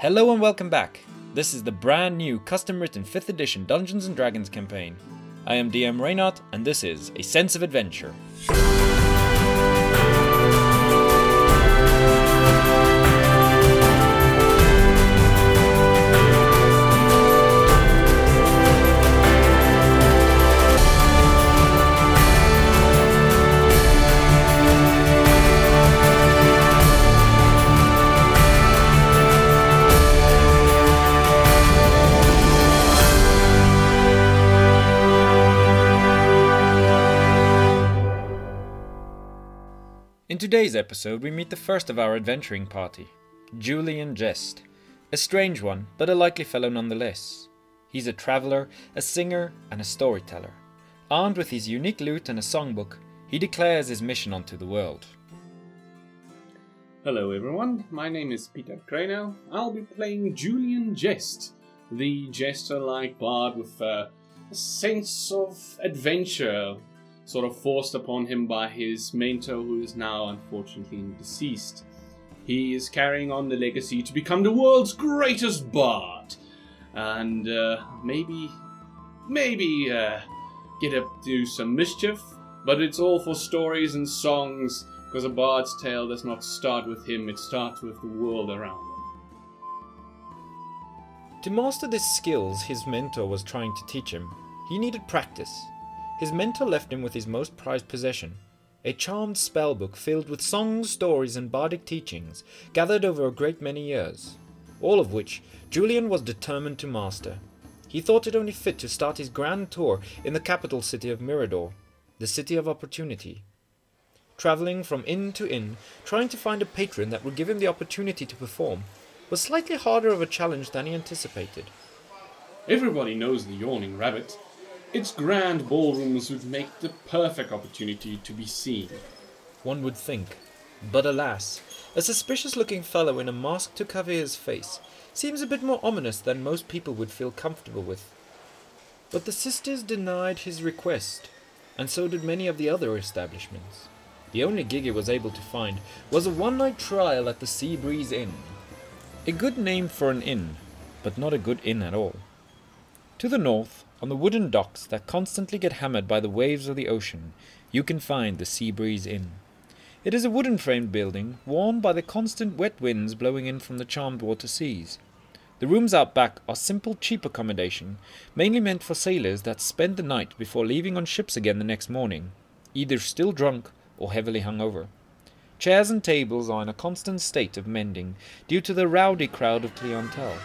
Hello and welcome back. This is the brand new custom written 5th edition Dungeons and Dragons campaign. I am DM Reynard and this is A Sense of Adventure. In today's episode, we meet the first of our adventuring party, Jewlian Jest. A strange one, but a likely fellow nonetheless. He's a traveller, a singer, and a storyteller. Armed with his unique lute and a songbook, he declares his mission onto the world. Hello, everyone. My name is Peter Krano. I'll be playing Jewlian Jest, the jester-like bard with uh, a sense of adventure, sort of forced upon him by his mentor, who is now unfortunately deceased. He is carrying on the legacy to become the world's greatest bard, and uh, maybe, maybe uh, get up to some mischief. But it's all for stories and songs, because a bard's tale does not start with him; it starts with the world around him. To master the skills his mentor was trying to teach him, he needed practice. His mentor left him with his most prized possession a charmed spellbook filled with songs, stories, and bardic teachings gathered over a great many years, all of which Jewlian was determined to master. He thought it only fit to start his grand tour in the capital city of Mirador, the city of opportunity. Traveling from inn to inn, trying to find a patron that would give him the opportunity to perform, was slightly harder of a challenge than he anticipated. Everybody knows the Yawning Rabbit. Its grand ballrooms would make the perfect opportunity to be seen. One would think. But alas, a suspicious looking fellow in a mask to cover his face seems a bit more ominous than most people would feel comfortable with. But the sisters denied his request, and so did many of the other establishments. The only gig he was able to find was a one night trial at the Sea Breeze Inn. A good name for an inn, but not a good inn at all. To the north, on the wooden docks that constantly get hammered by the waves of the ocean, you can find the Sea Breeze Inn. It is a wooden framed building, worn by the constant wet winds blowing in from the charmed water seas. The rooms out back are simple, cheap accommodation, mainly meant for sailors that spend the night before leaving on ships again the next morning, either still drunk or heavily hungover. Chairs and tables are in a constant state of mending due to the rowdy crowd of clientele.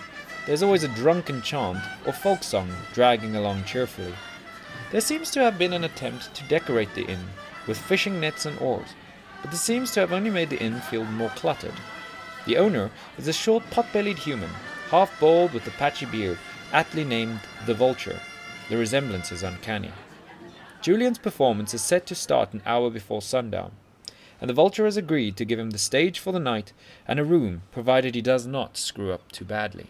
There's always a drunken chant or folk song dragging along cheerfully. There seems to have been an attempt to decorate the inn with fishing nets and oars, but this seems to have only made the inn feel more cluttered. The owner is a short, pot-bellied human, half bald with a patchy beard, aptly named the Vulture. The resemblance is uncanny. Jewlian's performance is set to start an hour before sundown, and the Vulture has agreed to give him the stage for the night and a room, provided he does not screw up too badly.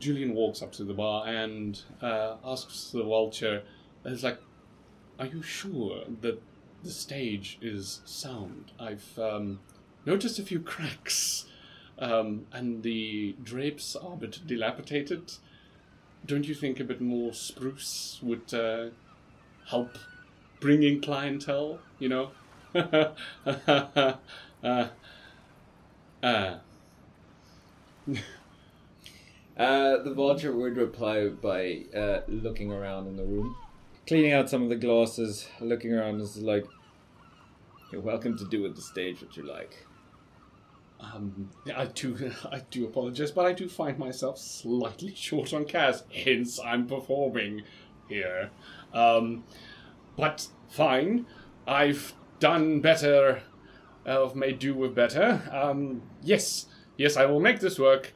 Jewlian walks up to the bar and uh, asks the vulture, "It's like, are you sure that the stage is sound? I've um, noticed a few cracks, um, and the drapes are a bit dilapidated. Don't you think a bit more spruce would uh, help bring in clientele? You know." uh, uh. Uh, the vulture would reply by uh, looking around in the room, cleaning out some of the glasses, looking around is like, "You're welcome to do with the stage what you like." Um, I do, I do apologize, but I do find myself slightly short on cash. Hence, I'm performing here. Um, but fine, I've done better. Uh, I've made do with better. Um, yes, yes, I will make this work.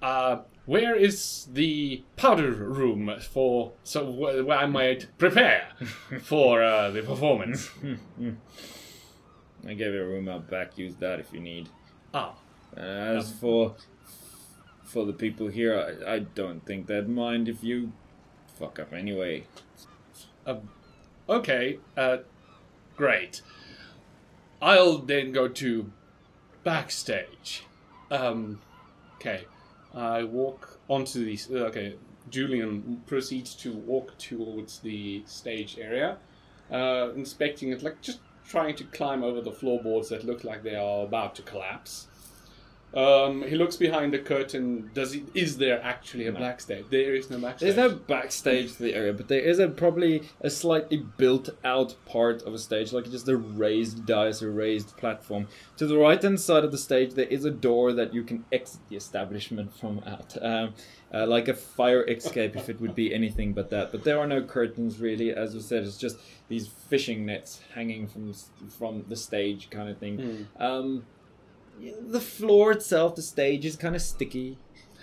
Uh, where is the powder room for so wh- where I might prepare for uh, the performance? I gave you a room out back. Use that if you need. Ah, As for for the people here, I, I don't think they'd mind if you fuck up anyway. Okay, uh, great. I'll then go to backstage. Um, Okay, I walk onto the. uh, Okay, Jewlian proceeds to walk towards the stage area, uh, inspecting it, like just trying to climb over the floorboards that look like they are about to collapse. Um, he looks behind the curtain. Does he? Is there actually a black stage? There is no black stage. There's no backstage to the area, but there is a probably a slightly built out part of a stage, like just a raised dais or raised platform. To the right hand side of the stage, there is a door that you can exit the establishment from out, um, uh, like a fire escape if it would be anything but that. But there are no curtains really, as I said. It's just these fishing nets hanging from from the stage kind of thing. Um, yeah, the floor itself, the stage, is kind of sticky.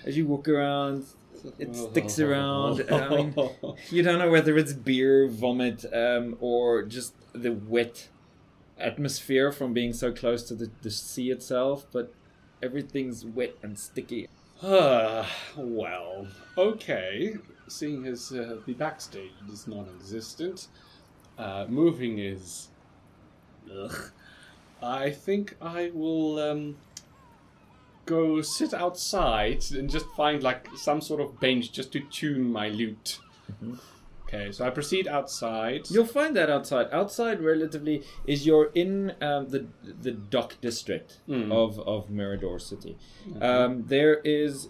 As you walk around, it sticks around. I mean, you don't know whether it's beer, vomit, um, or just the wet atmosphere from being so close to the, the sea itself, but everything's wet and sticky. Ah, well, okay. Seeing as uh, the backstage is non-existent, uh, moving is. Ugh. I think I will um, go sit outside and just find like some sort of bench just to tune my lute. Okay, so I proceed outside. You'll find that outside. Outside, relatively, is you're in um, the the dock district Mm. of of Mirador City. Um, there is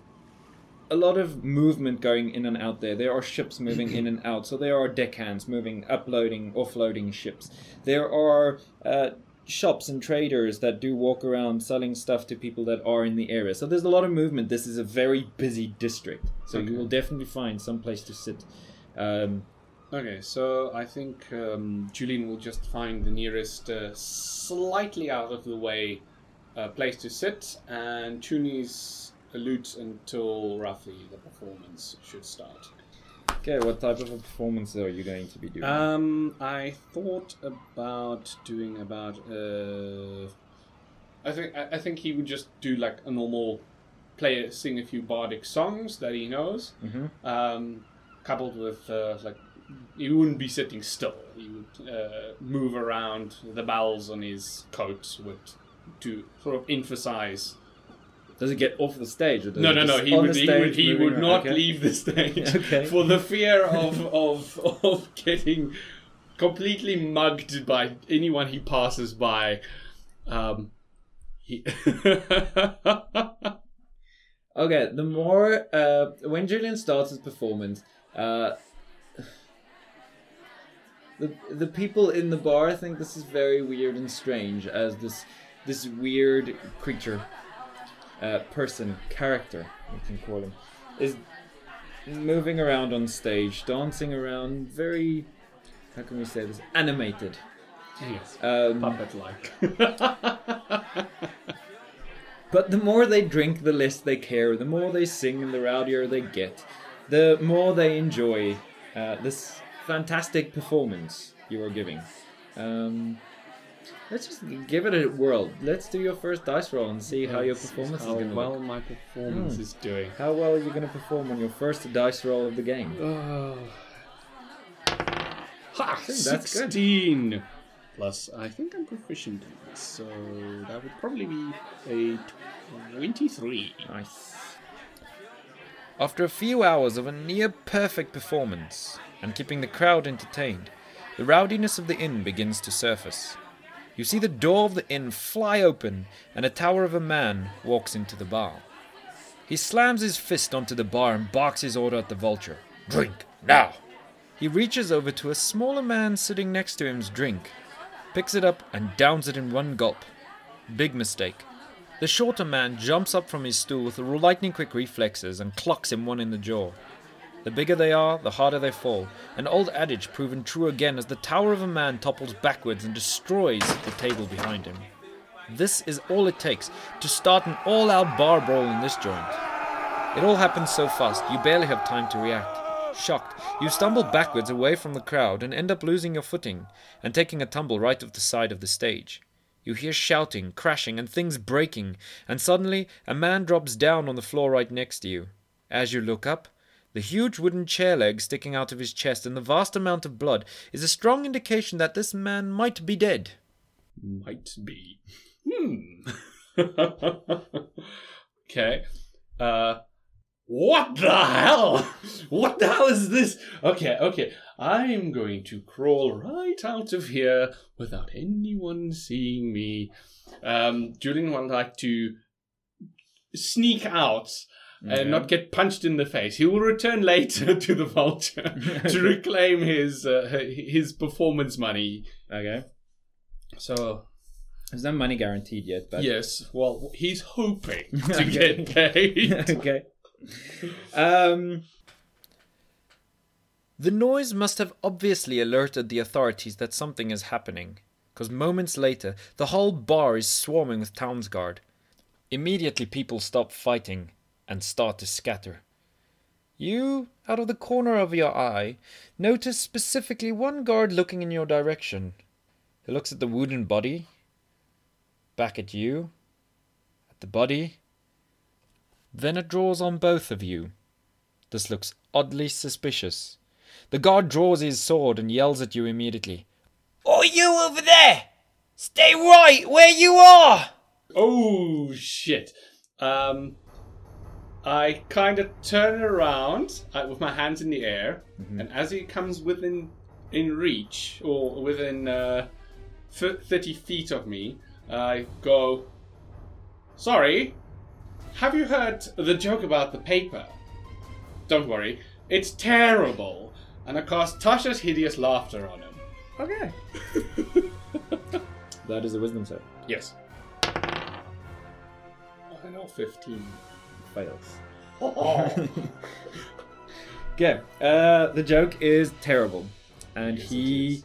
a lot of movement going in and out there. There are ships moving in and out. So there are deckhands moving, uploading, offloading ships. There are uh, shops and traders that do walk around selling stuff to people that are in the area. So there's a lot of movement. This is a very busy district. So Okay. you will definitely find some place to sit. Um, Okay, so I think um, Jewlian will just find the nearest, uh, slightly out of the way uh, place to sit and tune his lute until roughly the performance should start. Okay, what type of a performance are you going to be doing? Um, I thought about doing about. Uh, I think I, I think he would just do like a normal play, sing a few bardic songs that he knows, Mhm. um, coupled with uh, like he wouldn't be sitting still. He would uh, move around. The bells on his coat would to sort of emphasize. Does it get off the stage? Or does No, no, no. He would he would, he would not Okay. leave the stage Okay. for the fear of of of getting completely mugged by anyone he passes by. Um, he Okay, the more uh, when Jewlian starts his performance, uh, the the people in the bar think this is very weird and strange, as this this weird creature, uh, person, character, we can call him, is moving around on stage, dancing around, very how can we say this, animated. yes, Um, puppet like. But the more they drink, the less they care. The more they sing, and the rowdier they get. The more they enjoy uh, this fantastic performance you are giving. Um, let's just give it a whirl. Let's do your first dice roll and see how your performance how is going How well look. my performance Hmm. is doing. How well are you going to perform on your first dice roll of the game? Oh. Ha! that's good. 16! Plus, I think I'm proficient in this, so that would probably be a 23. Nice. After a few hours of a near perfect performance and keeping the crowd entertained, the rowdiness of the inn begins to surface. You see the door of the inn fly open and a tower of a man walks into the bar. He slams his fist onto the bar and barks his order at the vulture Drink, now! He reaches over to a smaller man sitting next to him's drink, picks it up and downs it in one gulp. Big mistake. The shorter man jumps up from his stool with lightning quick reflexes and clocks him one in the jaw. The bigger they are, the harder they fall, an old adage proven true again as the tower of a man topples backwards and destroys the table behind him. This is all it takes to start an all out bar brawl in this joint. It all happens so fast, you barely have time to react. Shocked, you stumble backwards away from the crowd and end up losing your footing and taking a tumble right off the side of the stage. You hear shouting, crashing, and things breaking, and suddenly a man drops down on the floor right next to you. As you look up, the huge wooden chair leg sticking out of his chest and the vast amount of blood is a strong indication that this man might be dead. Might be. Hmm. okay. Uh, what the hell? What the hell is this? Okay, okay. I'm going to crawl right out of here without anyone seeing me. Um, Jewlian would like to sneak out And not get punched in the face. He will return later to the vulture to reclaim his uh, his performance money. Okay. So There's no money guaranteed yet, but yes, well, he's hoping to Okay. get paid. okay. Um. The noise must have obviously alerted the authorities that something is happening, because moments later, the whole bar is swarming with Townsguard. Immediately, people stop fighting and start to scatter. You, out of the corner of your eye, notice specifically one guard looking in your direction. He looks at the wooden body, back at you, at the body. Then it draws on both of you. This looks oddly suspicious. The guard draws his sword and yells at you immediately. Oh, you over there! Stay right where you are! Oh shit! Um, I kind of turn around uh, with my hands in the air, and as he comes within in reach or within uh, th- thirty feet of me, I go. Sorry, have you heard the joke about the paper? Don't worry, it's terrible. And I cast Tasha's hideous laughter on him. Okay. that is a wisdom save. Yes. I know, fifteen. Fails. Oh. Okay. Uh, the joke is terrible, and Yes, he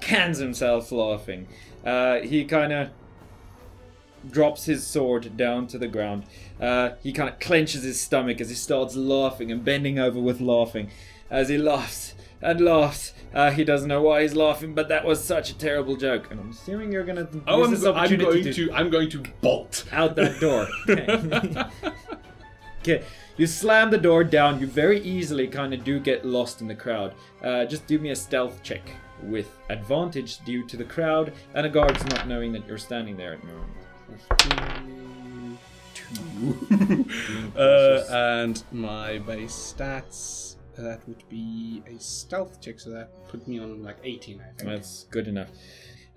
cans himself laughing. Uh, he kind of drops his sword down to the ground. Uh, he kind of clenches his stomach as he starts laughing and bending over with laughing. As he laughs and laughs, uh, he doesn't know why he's laughing, but that was such a terrible joke. And I'm assuming you're gonna Oh, I'm, this go- I'm opportunity going to I'm going to bolt. out that door. Okay. You slam the door down. You very easily kind of do get lost in the crowd. Uh, just do me a stealth check with advantage due to the crowd and a guard's not knowing that you're standing there at the moment. uh, and my base stats that would be a stealth check, so that put me on like 18, I think. That's good enough.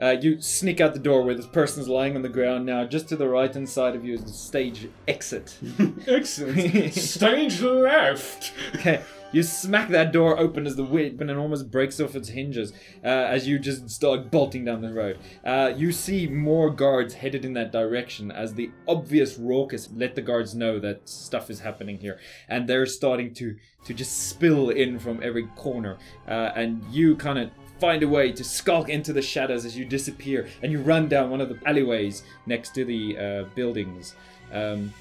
Uh, you sneak out the door where this person's lying on the ground now. Just to the right hand side of you is the stage exit. Excellent. Stage left. Okay, you smack that door open as the wind and it almost breaks off its hinges uh, as you just start bolting down the road. Uh, you see more guards headed in that direction as the obvious raucous let the guards know that stuff is happening here, and they're starting to to just spill in from every corner. Uh, and you kind of find a way to skulk into the shadows as you disappear, and you run down one of the alleyways next to the uh, buildings. Um,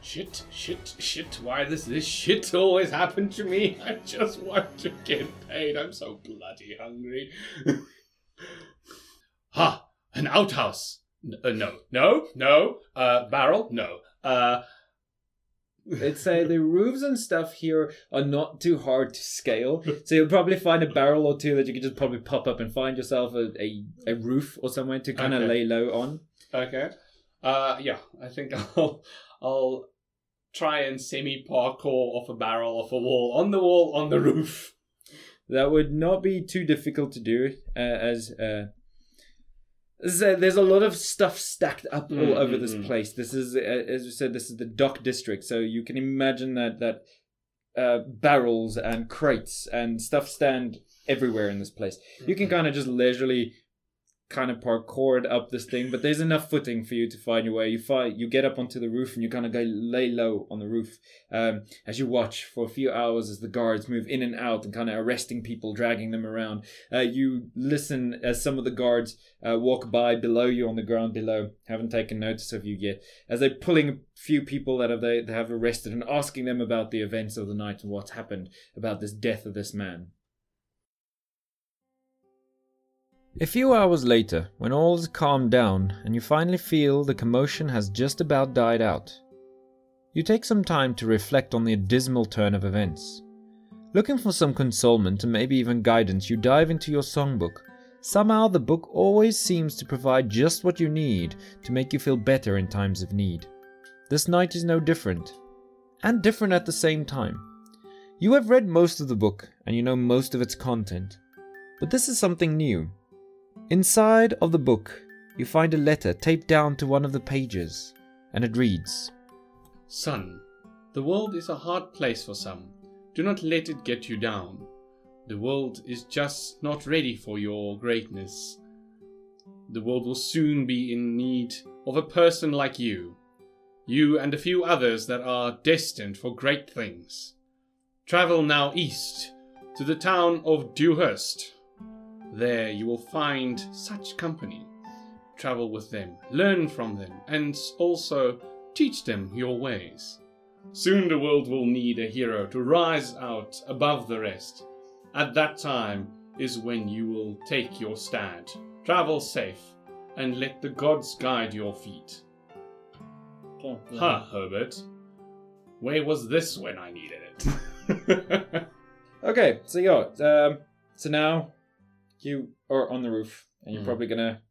Shit, shit, shit. Why does this shit always happen to me? I just want to get paid. I'm so bloody hungry. ha! An outhouse. N- uh, no, no, no. Uh, barrel. No. Uh, I'd say the roofs and stuff here are not too hard to scale. So you'll probably find a barrel or two that you can just probably pop up and find yourself a, a, a roof or somewhere to kind of Okay. lay low on. okay. Uh, yeah. I think I'll I'll try and semi parkour off a barrel, off a wall, on the wall, on the roof. That would not be too difficult to do, uh, as uh, there's a lot of stuff stacked up all Mm, over mm, this mm. place. This is, uh, as you said, this is the dock district, so you can imagine that that uh, barrels and crates and stuff stand everywhere in this place. You can kind of just leisurely kind of parkour up this thing, but there's enough footing for you to find your way. You find you get up onto the roof and you kind of go lay low on the roof um, as you watch for a few hours as the guards move in and out and kind of arresting people, dragging them around. Uh, you listen as some of the guards uh, walk by below you on the ground below, haven't taken notice of you yet, as they're pulling a few people that have they, they have arrested and asking them about the events of the night and what's happened about this death of this man. A few hours later, when all is calmed down and you finally feel the commotion has just about died out, you take some time to reflect on the dismal turn of events. Looking for some consolement and maybe even guidance, you dive into your songbook. Somehow, the book always seems to provide just what you need to make you feel better in times of need. This night is no different. and different at the same time. You have read most of the book and you know most of its content, but this is something new. Inside of the book, you find a letter taped down to one of the pages, and it reads Son, the world is a hard place for some. Do not let it get you down. The world is just not ready for your greatness. The world will soon be in need of a person like you. You and a few others that are destined for great things. Travel now east to the town of Dewhurst. There you will find such company. Travel with them, learn from them, and also teach them your ways. Soon the world will need a hero to rise out above the rest. At that time is when you will take your stand. Travel safe, and let the gods guide your feet. Okay. Ha, Herbert. Where was this when I needed it? Okay, so yeah, um, so now you are on the roof, and you're Mhm. probably gonna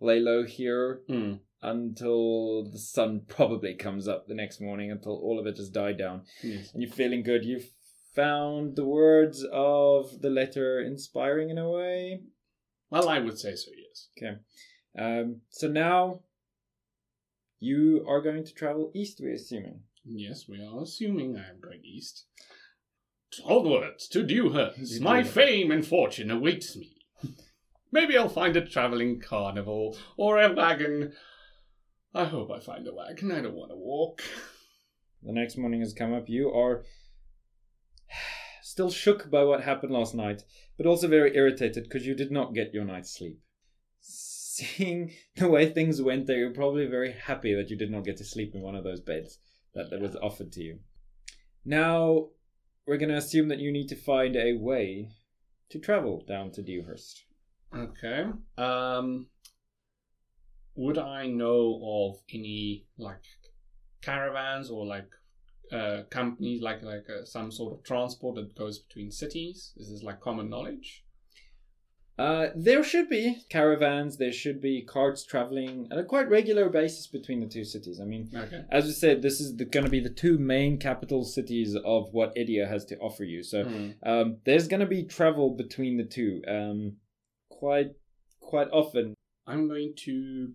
lay low here Hmm. until the sun probably comes up the next morning, until all of it has died down, Yes. and you're feeling good. You've found the words of the letter inspiring in a way. Well, I would say so, yes. Okay, um, so now you are going to travel east. We're assuming. Yes, we are assuming I am going east. Onwards to Dewhurst. My fame and fortune awaits me. Maybe I'll find a travelling carnival or a wagon. I hope I find a wagon. I don't want to walk. The next morning has come up. You are still shook by what happened last night, but also very irritated because you did not get your night's sleep. Seeing the way things went there, you're probably very happy that you did not get to sleep in one of those beds that, that was offered to you. Now, we're going to assume that you need to find a way to travel down to Dewhurst. Okay. Um, would I know of any like caravans or like uh, companies like like uh, some sort of transport that goes between cities? Is this like common knowledge? Uh, there should be caravans, there should be carts traveling on a quite regular basis between the two cities. I mean, Okay. as we said, this is going to be the two main capital cities of what Idia has to offer you. So Hmm. um, there's going to be travel between the two um, quite quite often. I'm going to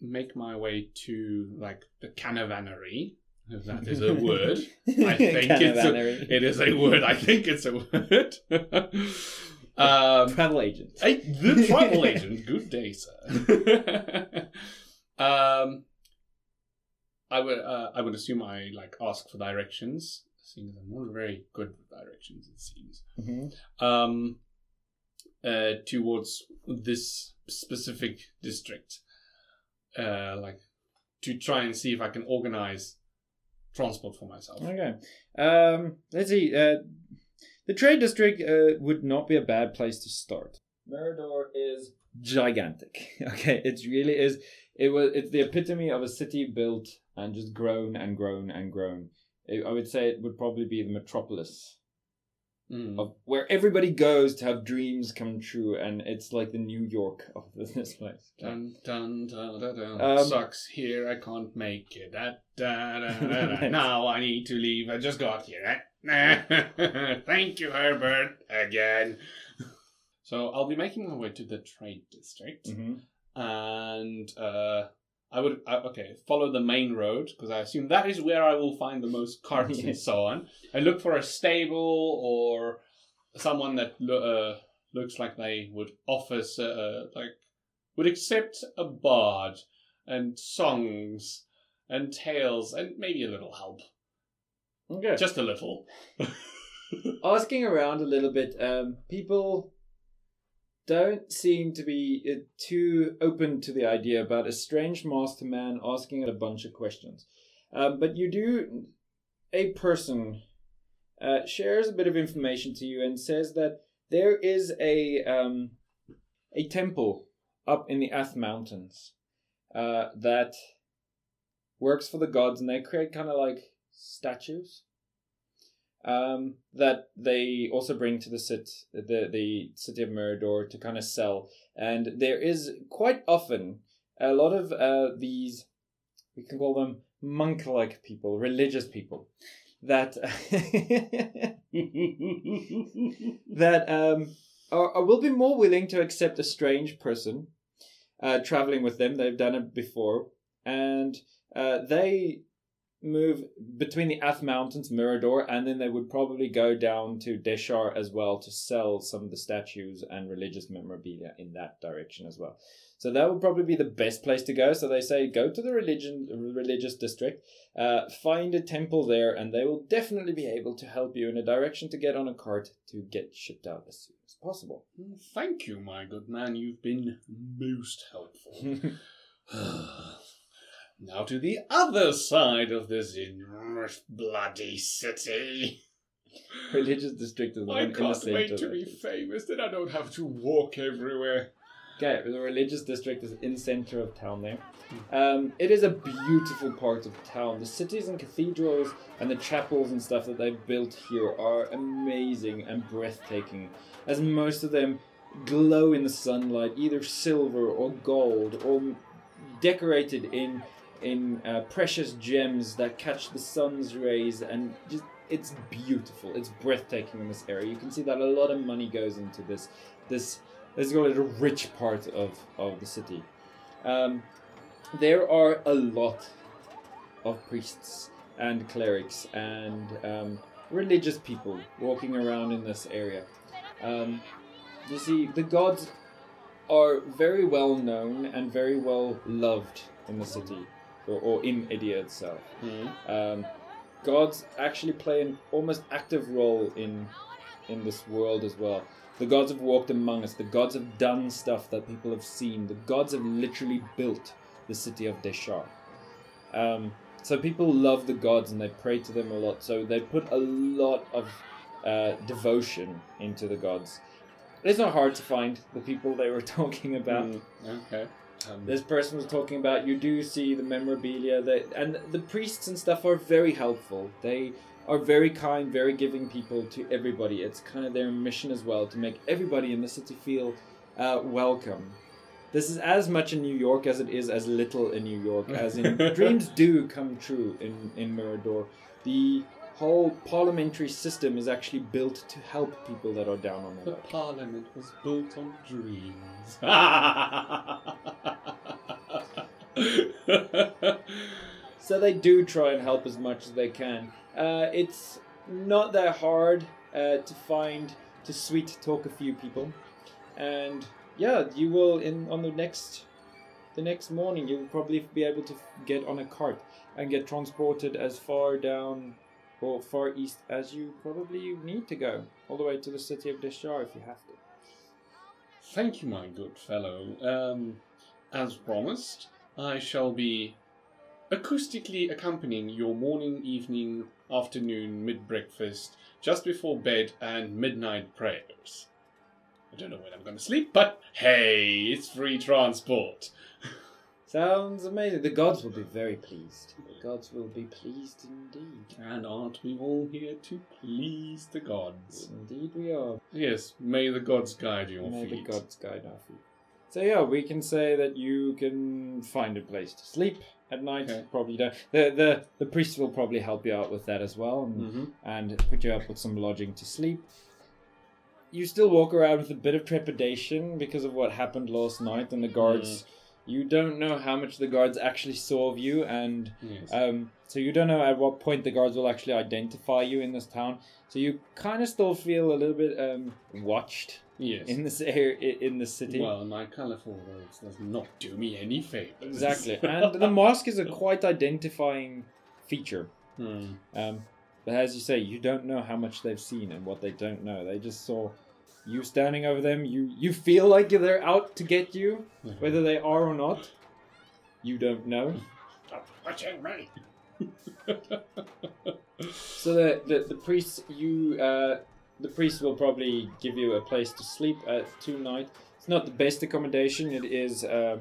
make my way to like the caravannery. If that is a word. I think it's a, it is a word. I think it's a word. um, travel agent. Hey, the travel agent. Good day, sir. um, I would uh, I would assume I like ask for directions, seeing as I'm not very good with directions. It seems. Mhm. Um, uh, towards this specific district, uh, like to try and see if I can organize transport for myself. Okay. Um, let's see. Uh, the trade district uh, would not be a bad place to start. Mirador is gigantic. Okay, it really is. It was. It's the epitome of a city built and just grown and grown and grown. It- I would say it would probably be the metropolis Mm. of where everybody goes to have dreams come true, and it's like the New York of this place. Dun, dun, dun, dun, dun. Um, Sucks here, I can't make it. Da, da, da, da, da. now I need to leave. I just got here. Thank you, Herbert, again. So I'll be making my way to the trade district, hmm and uh, I would uh, okay follow the main road because I assume that is where I will find the most carts and so on. I look for a stable or someone that lo- uh, looks like they would offer uh, like would accept a bard and songs and tales and maybe a little help, Okay. just a little. asking around a little bit, um, people don't seem to be uh, too open to the idea about a strange master man asking a bunch of questions. Um, but you do, a person uh, shares a bit of information to you and says that there is a um, a temple up in the Ath Mountains uh, that works for the gods, and they create kind of like statues um, that they also bring to the sit the the city of Mirador to kind of sell. And there is quite often a lot of uh, these we can call them monk-like people, religious people, that that um, are, are, will be more willing to accept a strange person uh, traveling with them. They've done it before, and uh, they move between the Ath Mountains, Mirador, and then they would probably go down to Deshar as well to sell some of the statues and religious memorabilia in that direction as well. So that would probably be the best place to go. So they say go to the religion religious district, uh, find a temple there, and they will definitely be able to help you in a direction to get on a cart to get shipped out as soon as possible. Thank you, my good man. You've been most helpful. now to the other side of this enormous bloody city. Religious district is the I one can't wait to be famous, then I don't have to walk everywhere. Okay, the religious district is in center of town there. Um, it is a beautiful part of town. The cities and cathedrals and the chapels and stuff that they've built here are amazing and breathtaking, as most of them glow in the sunlight, either silver or gold, or decorated in in uh, precious gems that catch the sun's rays, and just it's beautiful. It's breathtaking in this area. You can see that a lot of money goes into this this Let's go to the rich part of, of the city. Um, there are a lot of priests and clerics and um, religious people walking around in this area. Um, you see, the gods are very well known and very well loved in the city, or, or in Idia itself. Um, gods actually play an almost active role in in this world as well. The gods have walked among us. The gods have done stuff that people have seen. The gods have literally built the city of Deshar. Um, so people love the gods and they pray to them a lot. So they put a lot of uh, devotion into the gods. It's not hard to find the people they were talking about. Mm, okay. Um, This person was talking about you do see the memorabilia that and the priests and stuff are very helpful. They are very kind, very giving people to everybody. It's kind of their mission as well to make everybody in the city feel uh, welcome. This is as much in New York as it is as little in New York, as in dreams do come true in, in Mirador. The whole parliamentary system is actually built to help people that are down on their the luck. parliament was built on dreams. So they do try and help as much as they can. Uh, it's not that hard uh, to find to sweet talk a few people, and yeah, you will in on the next the next morning you will probably be able to get on a cart and get transported as far down or far east as you probably need to go, all the way to the city of Deshar if you have to. Thank you, my good fellow. Um, as promised, I shall be acoustically accompanying your morning, evening, afternoon, mid breakfast, just before bed, and midnight prayers. I don't know when I'm going to sleep, but hey, it's free transport. Sounds amazing. The gods will be very pleased. The gods will be pleased indeed. And aren't we all here to please the gods? Indeed, we are. Yes, may the gods guide your May feet. May the gods guide our feet. So yeah, we can say that you can find a place to sleep at night. Okay. Probably don't. The the the priest will probably help you out with that as well, and, Mhm. and put you up with some lodging to sleep. You still walk around with a bit of trepidation because of what happened last night, and the guards. You don't know how much the guards actually saw of you, and Yes. um, so you don't know at what point the guards will actually identify you in this town. So you kind of still feel a little bit um, watched yes. in this area in the city. Well, my colourful robes does not do me any favours. exactly, and the mask is a quite identifying feature. Hmm. Um, but as you say, you don't know how much they've seen and what they don't know. They just saw you standing over them. You you feel like they're out to get you, whether they are or not. You don't know. Stop watching me. So the the, the priest you uh, the priest will probably give you a place to sleep at two night. It's not the best accommodation. It is. Uh,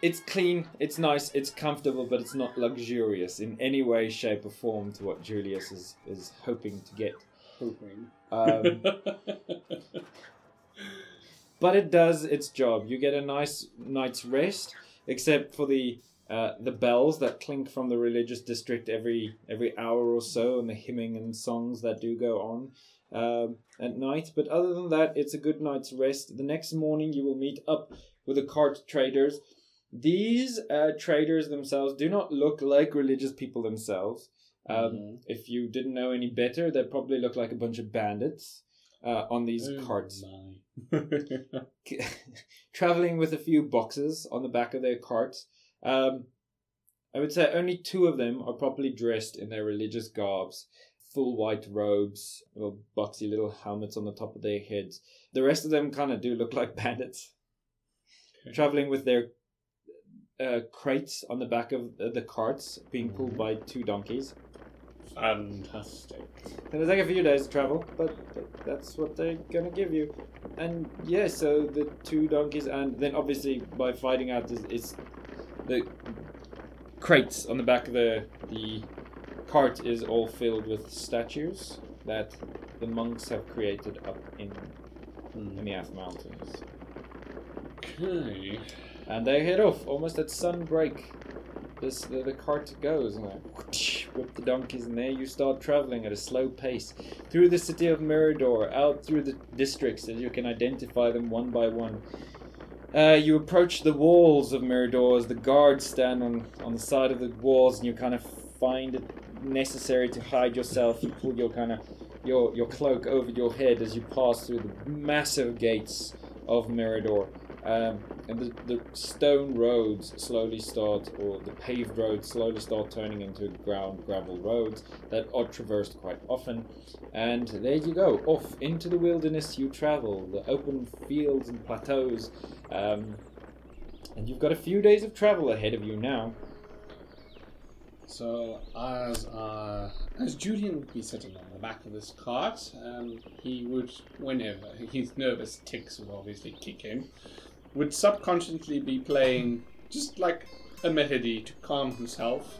it's clean. It's nice. It's comfortable, but it's not luxurious in any way, shape, or form to what Julius is is hoping to get. Hoping. Um, but it does its job. You get a nice night's rest, except for the uh, the bells that clink from the religious district every every hour or so, and the hymning and songs that do go on um, at night. But other than that, it's a good night's rest. The next morning, you will meet up with the cart traders. These uh, traders themselves do not look like religious people themselves. Um, Mhm. If you didn't know any better, they probably look like a bunch of bandits uh, on these Oh carts, traveling with a few boxes on the back of their carts. Um, I would say only two of them are properly dressed in their religious garbs, full white robes, little boxy little helmets on the top of their heads. The rest of them kind of do look like bandits, Okay. traveling with their uh, crates on the back of the the carts, being pulled by two donkeys. Fantastic. It'll take a few days to travel, but, that's what they're gonna give you. And yeah, so the two donkeys, and then obviously by fighting out is, is the crates on the back of the the cart is all filled with statues that the monks have created up in in the Miath Mountains. Okay. And they head off almost at sunbreak. This the, the cart goes and like whip the donkeys, and there you start traveling at a slow pace through the city of Mirador, out through the districts as you can identify them one by one. Uh, you approach the walls of Mirador as the guards stand on, on the side of the walls, and you kind of find it necessary to hide yourself. You pull your kind of your your cloak over your head as you pass through the massive gates of Mirador. Um, and the, the stone roads slowly start, or the paved roads slowly start turning into ground gravel roads that are traversed quite often. And there you go, off into the wilderness you travel, the open fields and plateaus. Um, and you've got a few days of travel ahead of you now. So as uh, as Jewlian would be sitting on the back of this cart, um, he would, whenever his nervous ticks would obviously kick in, would subconsciously be playing just like a melody to calm himself.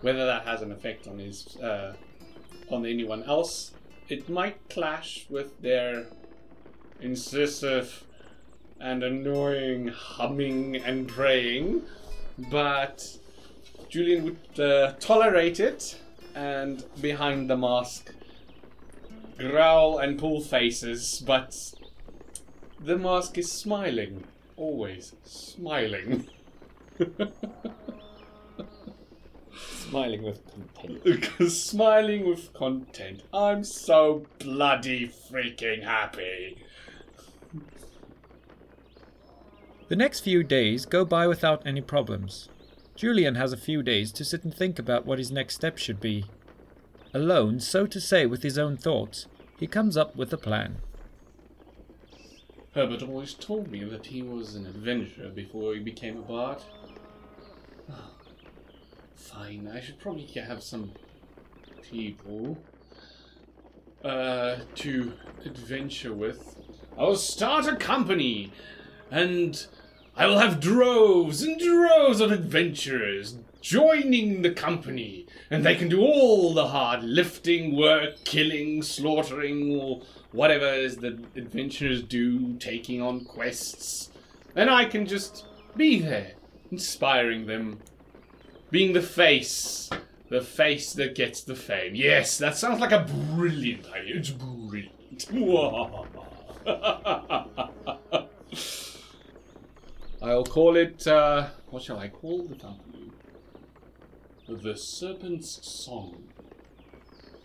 Whether that has an effect on his uh, on anyone else, it might clash with their incisive and annoying humming and praying, but Jewlian would uh, tolerate it and behind the mask growl and pull faces, but the mask is smiling. Always smiling. Smiling with content. Smiling with content. I'm so bloody freaking happy. The next few days go by without any problems. Jewlian has a few days to sit and think about what his next step should be. Alone, so to say, with his own thoughts, he comes up with a plan. Herbert always told me that he was an adventurer before he became a bard. Ah, Fine, I should probably have some people uh, to adventure with. I will start a company, and I will have droves and droves of adventurers joining the company, and they can do all the hard lifting work, killing, slaughtering, or whatever it is adventurers do, taking on quests. And I can just be there, inspiring them, being the face, the face that gets the fame. Yes, that sounds like a brilliant idea. It's brilliant. I'll call it. Uh, what shall I call the company? The Serpent's Song.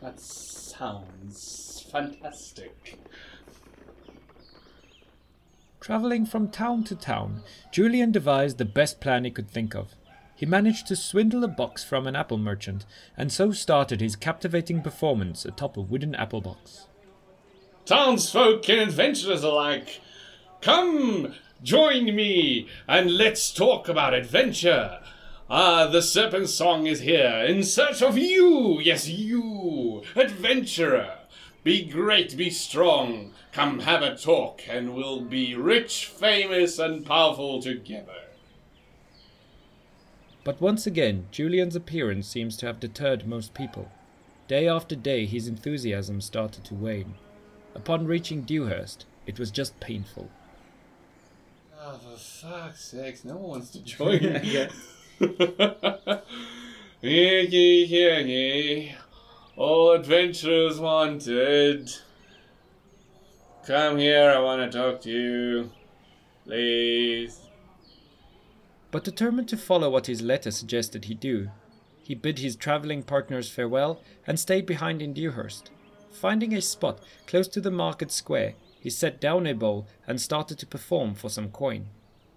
That sounds fantastic. Travelling from town to town, Jewlian devised the best plan he could think of. He managed to swindle a box from an apple merchant, and so started his captivating performance atop a wooden apple box. Townsfolk and adventurers alike, come join me and let's talk about adventure. Ah, the Serpent Song is here in search of you. Yes, you, adventurer. Be great, be strong. Come have a talk, and we'll be rich, famous, and powerful together. But once again, Jewlian's appearance seems to have deterred most people. Day after day, his enthusiasm started to wane. Upon reaching Dewhurst, it was just painful. Oh, for fuck's sakes, no one wants to join me. Hear ye, hear ye. All adventurers wanted. Come here, I want to talk to you. Please. But determined to follow what his letter suggested he do, he bid his travelling partners farewell and stayed behind in Dewhurst. Finding a spot close to the market square, he set down a bowl and started to perform for some coin,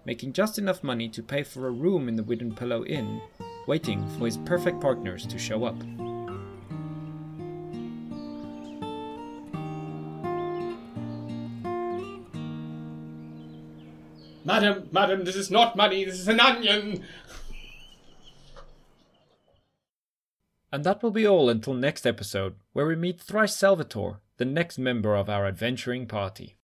making just enough money to pay for a room in the Wooden Pillow Inn, waiting for his perfect partners to show up. Madam, madam, this is not money, this is an onion. And that will be all until next episode, where we meet Thrice Salvatore, the next member of our adventuring party.